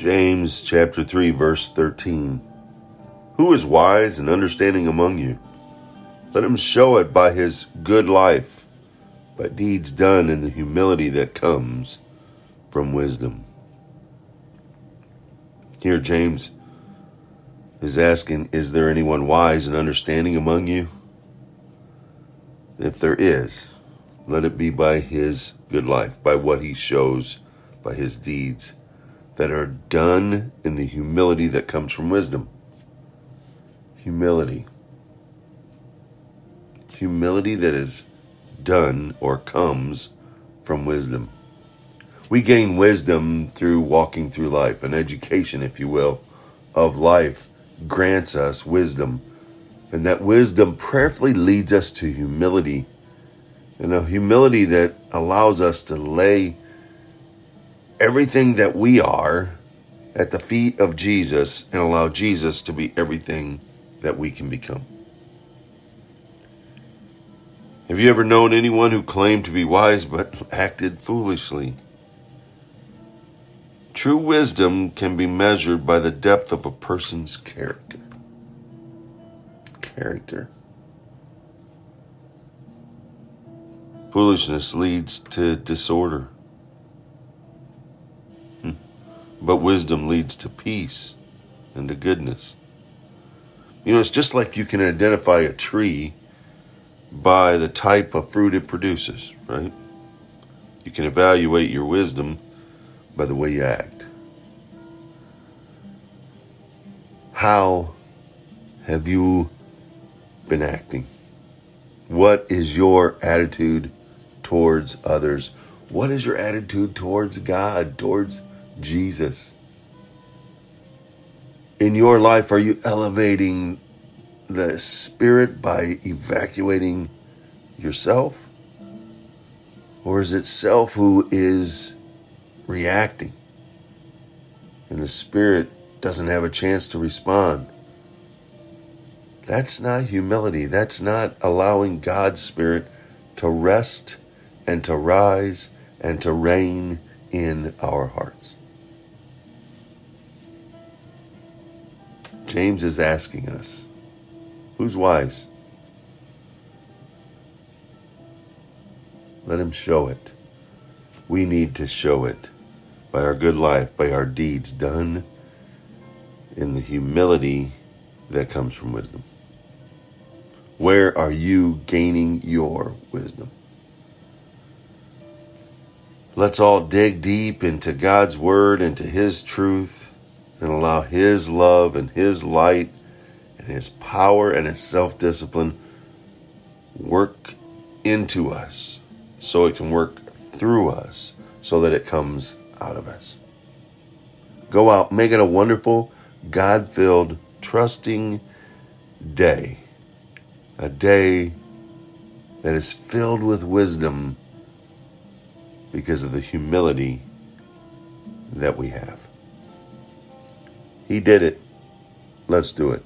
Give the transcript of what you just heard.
James chapter 3 verse 13. Who is wise and understanding among you? Let him show it by his good life, by deeds done in the humility that comes from wisdom. Here James is asking, is there anyone wise and understanding among you? If there is, let it be by his good life, by what he shows, by his deeds that are done in the humility that comes from wisdom. Humility. Humility that is done or comes from wisdom. We gain wisdom through walking through life, an education, if you will, of life grants us wisdom. And that wisdom prayerfully leads us to humility. And a humility that allows us to lay everything that we are at the feet of Jesus and allow Jesus to be everything that we can become. Have you ever known anyone who claimed to be wise but acted foolishly? True wisdom can be measured by the depth of a person's character. Character. Foolishness leads to disorder. But wisdom leads to peace and to goodness. You know, it's just like you can identify a tree by the type of fruit it produces, right? You can evaluate your wisdom by the way you act. How have you been acting? What is your attitude towards others? What is your attitude towards God, towards Jesus? In your life, are you elevating the Spirit by evacuating yourself? Or is it self who is reacting and the Spirit doesn't have a chance to respond? That's not humility. That's not allowing God's Spirit to rest and to rise and to reign in our hearts. James is asking us who's wise? Let him show it. We need to show it by our good life, by our deeds done in the humility that comes from wisdom. Where are you gaining your wisdom? Let's all dig deep into God's word, into his truth, and allow his love and his light and his power and his self discipline work into us so it can work through us so that it comes out of us. Go out, make it a wonderful, God filled, trusting day. A day that is filled with wisdom because of the humility that we have. He did it. Let's do it.